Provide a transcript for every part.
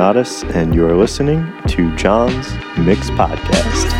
Ganotis, and you're listening to John's Mix Podcast.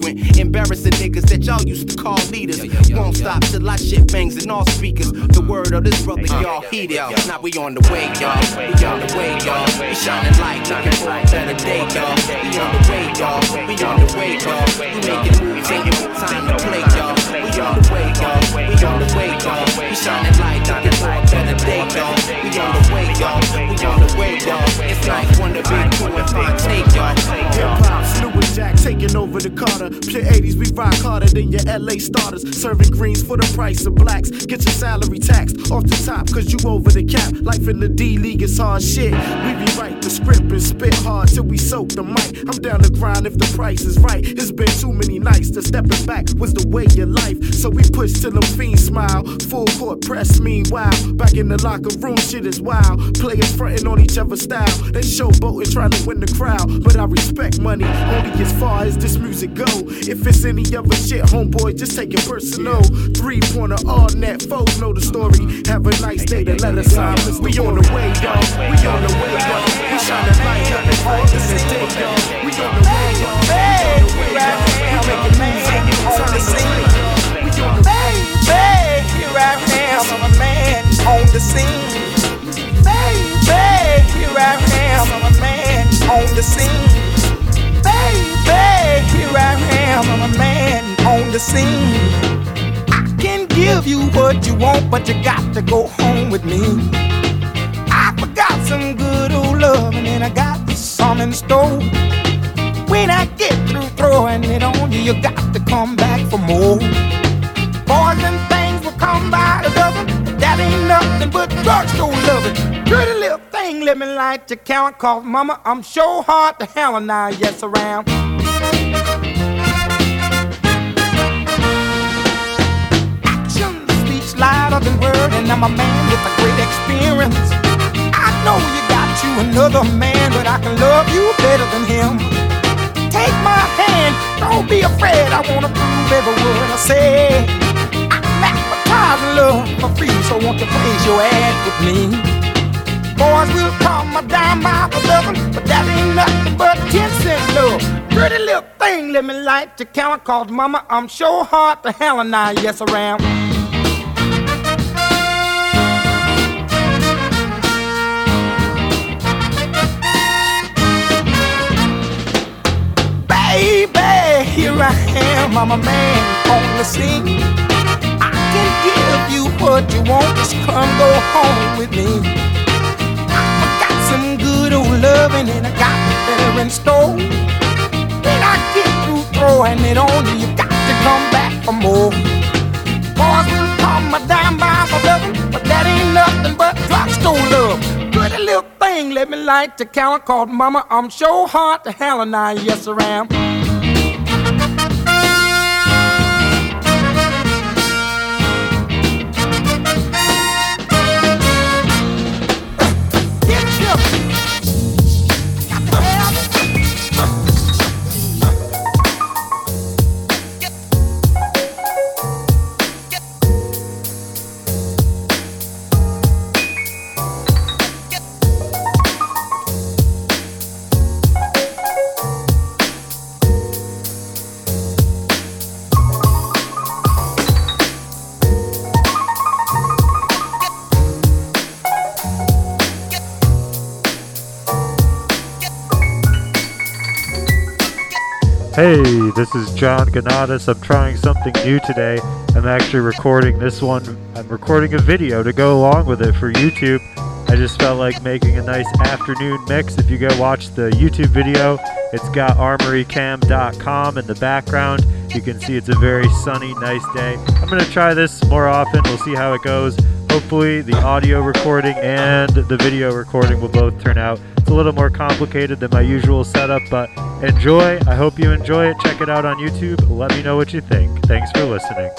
frequent. Embarrassing niggas that y'all used to call leaders. Won't stop till I shit bangs in all speakers. The word of this brother, y'all heat it. Now we on the way, y'all. We on the way, y'all. We shining light, looking for a better day, y'all. We on the way, y'all. We on the way, y'all. Over the Carter. Pure 80s, we rock harder than your LA starters. Serving greens for the price of blacks. Get your salary taxed off the top, cause you over the cap. Life in the D League is hard shit. We rewrite the script and spit hard till we soak the mic. I'm down to grind if the price is right. It's been too many nights to stepping back was the way of life. So we push till them fiends smile. Full court press, meanwhile. Back in the locker room, shit is wild. Players fronting on each other's style. They showboating trying to win the crowd. But I respect money only as far as this music go. If it's any other shit, homeboy, just take it personal. Three pointer, all net, foes know the story. Have a nice day to let us out. We on the way, y'all. We on the way, y'all. We shining light up the all this day, y'all. We on the way, y'all. We making moves on the scene. We on the way, baby, here I am, I'm a man on the scene. Baby, here I am, I'm a man on the scene. Baby, here I am, I'm a man on the scene. I can give you what you want, but you got to go home with me. I forgot some good old love, and I got some in store. When I get through throwing it on you, you got to come back for more. Boys and things will come by the dozen. That ain't nothing but drugstore loving. Pretty little me light your count, cause mama, I'm sure hard to hell and I yes around. louder than word, and I'm a man with a great experience. I know you got you another man, but I can love you better than him. Take my hand, don't be afraid. I wanna prove every word I say. I'm advertising love for free, so won't you praise your ad with me? Boys will call my dime by the dozen, but that ain't nothing but ten cent love. Pretty little thing, let me light your count, cause mama, I'm sure hard to hell and I yes around. baby, here I am, I'm a man on the scene. I can give you what you want, just come go home with me. Loving and I got better in store. When I get through throwing it on you, you got to come back for more. Boys will call my dime by for love, but that ain't nothing but drugstore love. Pretty little thing, let me light the counter called Mama. I'm sure hard to hell and I, yes, I am. Hey, this is John Ganotis. I'm trying something new today. I'm actually recording this one. I'm recording a video to go along with it for YouTube. I just felt like making a nice afternoon mix. If you go watch the YouTube video, it's got armorycam.com in the background. You can see it's a very sunny, nice day. I'm going to try this more often. We'll see how it goes. Hopefully, the audio recording and the video recording will both turn out. It's a little more complicated than my usual setup, but enjoy. I hope you enjoy it. Check it out on YouTube. Let me know what you think. Thanks for listening.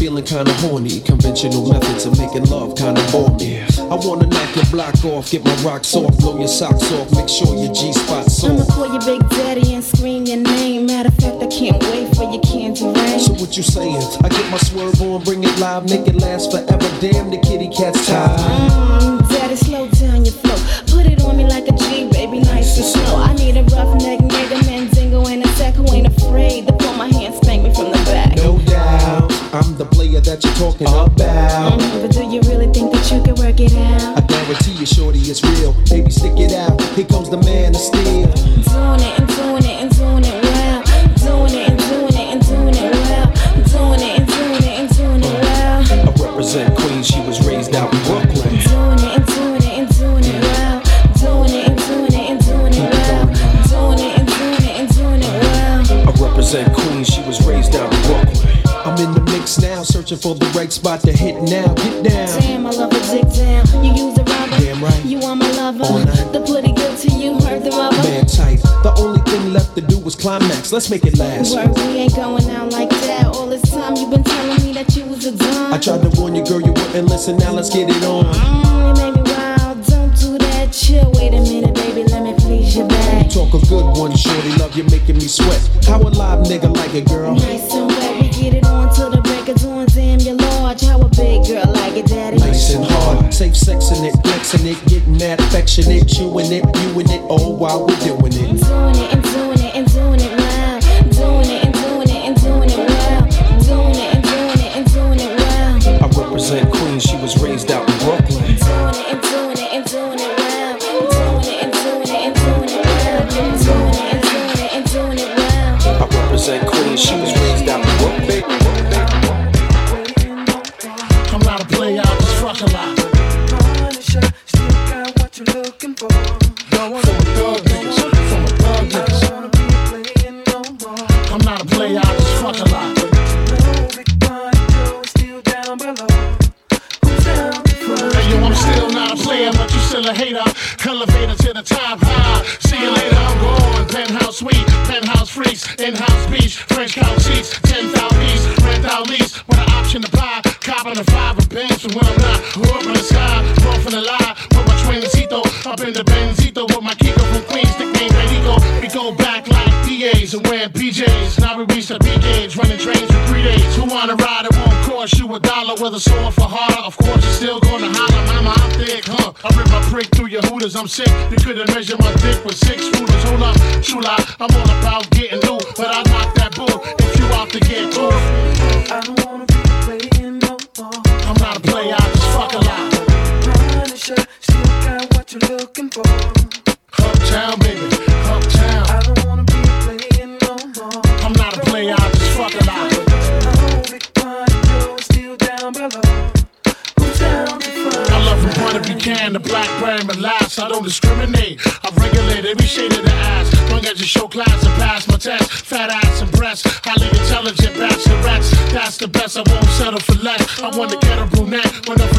Feeling kinda horny. Conventional methods of making love kinda bore me. I wanna knock your block off, get my rocks off, blow your socks off, make sure your G spot's I'ma call your big daddy and scream your name. Matter of fact, I can't wait for your candy rain. So what you saying? I get my swerve on, bring it live, make it last forever. Damn, the kitty cat's tired. Mm, daddy, slow down your flow. Put it on me like a G, baby, nice and slow. I that you're talking about. Mm, but do you really think that you can work it out? I guarantee you, shorty, it's real. Baby, stick it out. Here comes the man of steel. For the right spot to hit now. Get down. Damn, I love a dick down. You use a rubber. Damn right. You are my lover. All night. The pretty good to you, heard the rubber. Man tight. The only thing left to do was climax. Let's make it last. Word, we ain't going out like that. All this time you been telling me that you was a dumb. I tried to warn you, girl, you wouldn't listen. Now let's get it on. Mm, you made me wild. Don't do that. Chill. Wait a minute, baby. Let me please your back. Talk a good one, shorty. Love you making me sweat. How a live nigga like it, girl? Nice Safe sexing it, flexing it, getting that affectionate, chewing it, viewing it, all while we're doing it. Doing it and doing it in-house beach, French couch seats, 10,000 up in the Benzito, with my Kiko from Queens, nickname Benito. We go back like PAs and wearing PJs. Now we reach the peak age, running trains for three days. Who wanna ride? It won't cost you a dollar with a sword for harder. Of course, you're still gonna holler, mama, I'm thick, huh? I rip my prick through your hooters, I'm sick. You couldn't measure my dick with six rulers. Hold up, true lie, I'm all about getting loot, but I knock that bull if you out to get cool. I don't wanna looking for. Uptown, baby, uptown. I don't wanna be playing no more. I'm not a player, I just fuck a lot. Big Pun, you're still down below. Who's down to front? I love from Buena Buchanan to Blackberry and Lass. I don't discriminate. I regulate every shade of the ass. Long as you show class and pass my test. Fat ass and breasts. Highly intelligent bachelorettes. That's the best. I won't settle for less. I want to get a brunette with unforgettable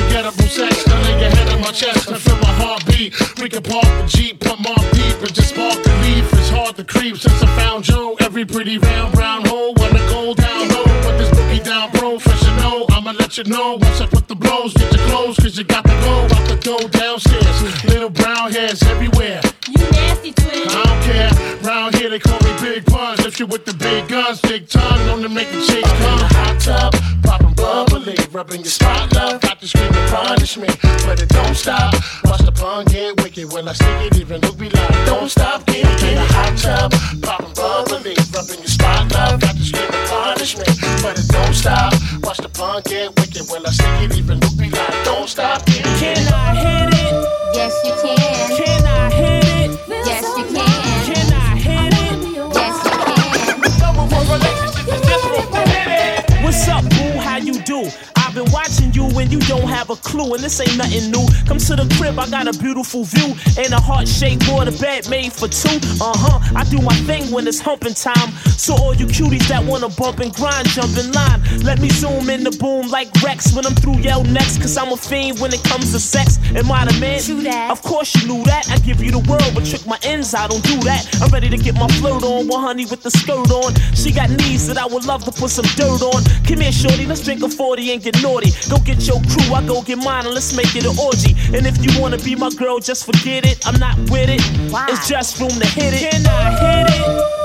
park the Jeep, put deep, and just spark the leaf. It's hard to creep since I found Joe. Every pretty round brown hole wanna go down low. Put this boogie down professional. I'ma let you know once I put the blows. Get your clothes, cause you got to go out the door downstairs. Little brown hairs everywhere. You nasty twin. I don't care. Round here they call me Big Pun. Lift you with the big guns, big tongue, known to make the chicks come. Hot tub, popping bubbly, rubbing your spot, love. Got to scream and punish me, but it don't stop. Watch the pun get when I stick it. Even Luke be like, don't stop, get in the hot tub, popping bubbly, rubbing your spot, love. Got to scream and punish but it don't stop. Watch the pun get wicked when I stick it. Even Luke be like, don't stop, a clue, and this ain't nothing new. Come to the crib, I got a beautiful view and a heart shaped water bed made for two. Uh huh. I do my thing when it's humping time. So all you cuties that wanna bump and grind, jump in line. Let me zoom in the boom like Rex when I'm through yell next, cause I'm a fiend when it comes to sex. Am I the man? Of course you knew that. I give you the world, but trick my ends, I don't do that. I'm ready to get my flirt on, with honey with the skirt on. She got knees that I would love to put some dirt on. Come here, shorty, let's drink a 40 and get naughty. Go get your crew, I go get mine, and let's make it an orgy. And if you wanna be my girl, just forget it. I'm not with it. Why? It's just room to hit it. Can I hit it?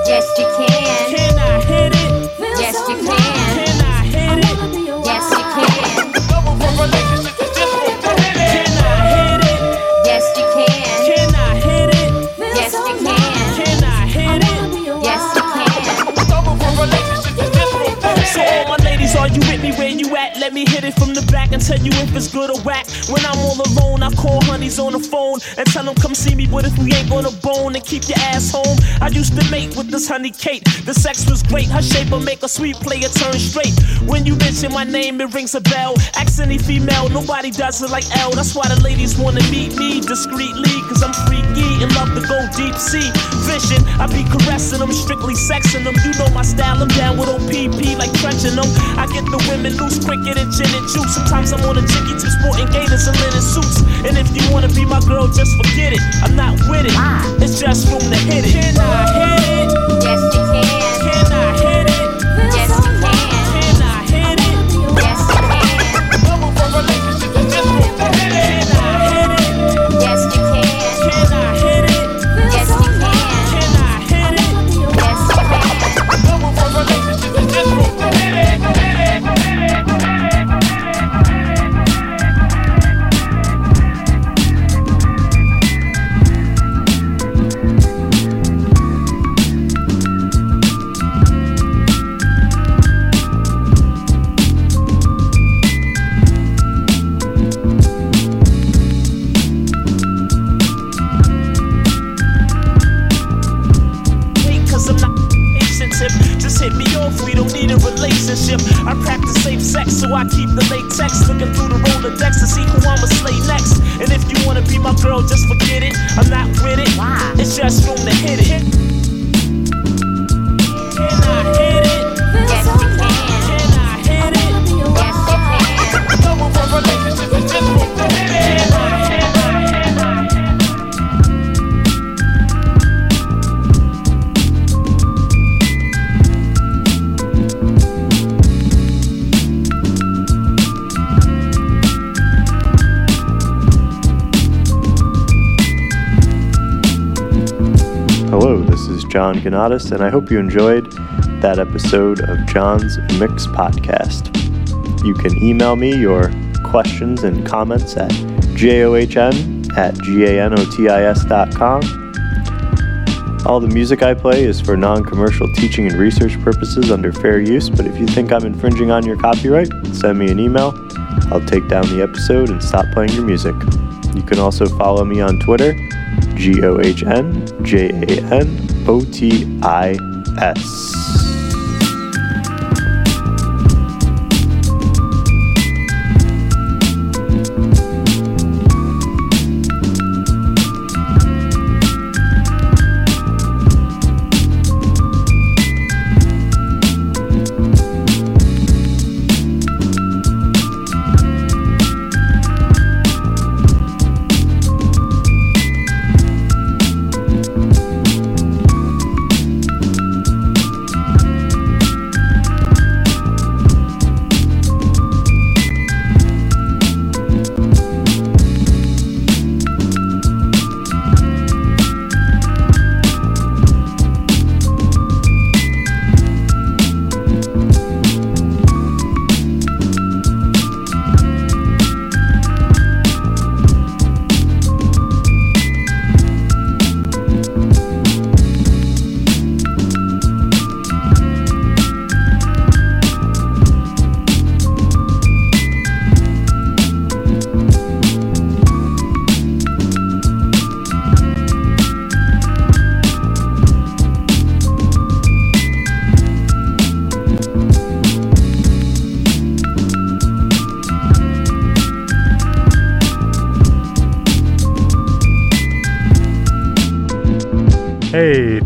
Yes, you can. Can I hit it? Yes, you can. Can I hit it? Yes, you can. Can and tell you if it's good or whack. When I'm all alone, I call honeys on the phone and tell them come see me. But if we ain't gonna bone and keep your ass home, I used to mate with this honey Kate. The sex was great, her shape will make a sweet player turn straight. When you mention my name, it rings a bell. Ask any female, nobody does it like L. That's why the ladies wanna meet me discreetly, cause I'm freaky and love to go deep sea fishing. I be caressing them, strictly sexing them. You know my style, I'm down with OPP like trenching them. I get the women loose quicker than gin and juice. Sometimes I'm on a jiggy tip sporting gators and linen suits. And if you wanna be my girl, just forget it. I'm not with it. Ah. It's just room to hit it. Can I hit it? Yes, you. Can It's just John Ganotis, and I hope you enjoyed that episode of John's Mix Podcast. You can email me your questions and comments at john at ganotis.com. All the music I play is for non commercial teaching and research purposes under fair use, but if you think I'm infringing on your copyright, send me an email. I'll take down the episode and stop playing your music. You can also follow me on Twitter, G O H N J A N O T I S.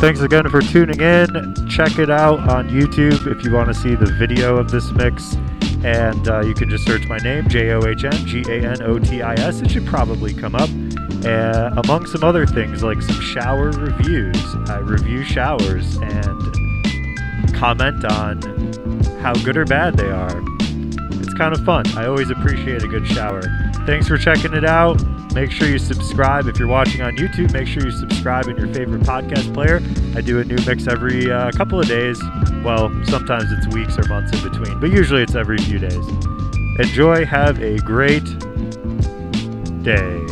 thanks again for tuning in. Check it out on YouTube if you want to see the video of this mix. And uh, you can just search my name, J O H N G A N O T I S. It should probably come up. Uh, among some other things, like some shower reviews. I review showers and comment on how good or bad they are. Kind of fun. I always appreciate a good shower. Thanks for checking it out. Make sure you subscribe if you're watching on YouTube. Make sure you subscribe in your favorite podcast player. I do a new mix every uh, couple of days. Well, sometimes it's weeks or months in between, but usually it's every few days. Enjoy. Have a great day.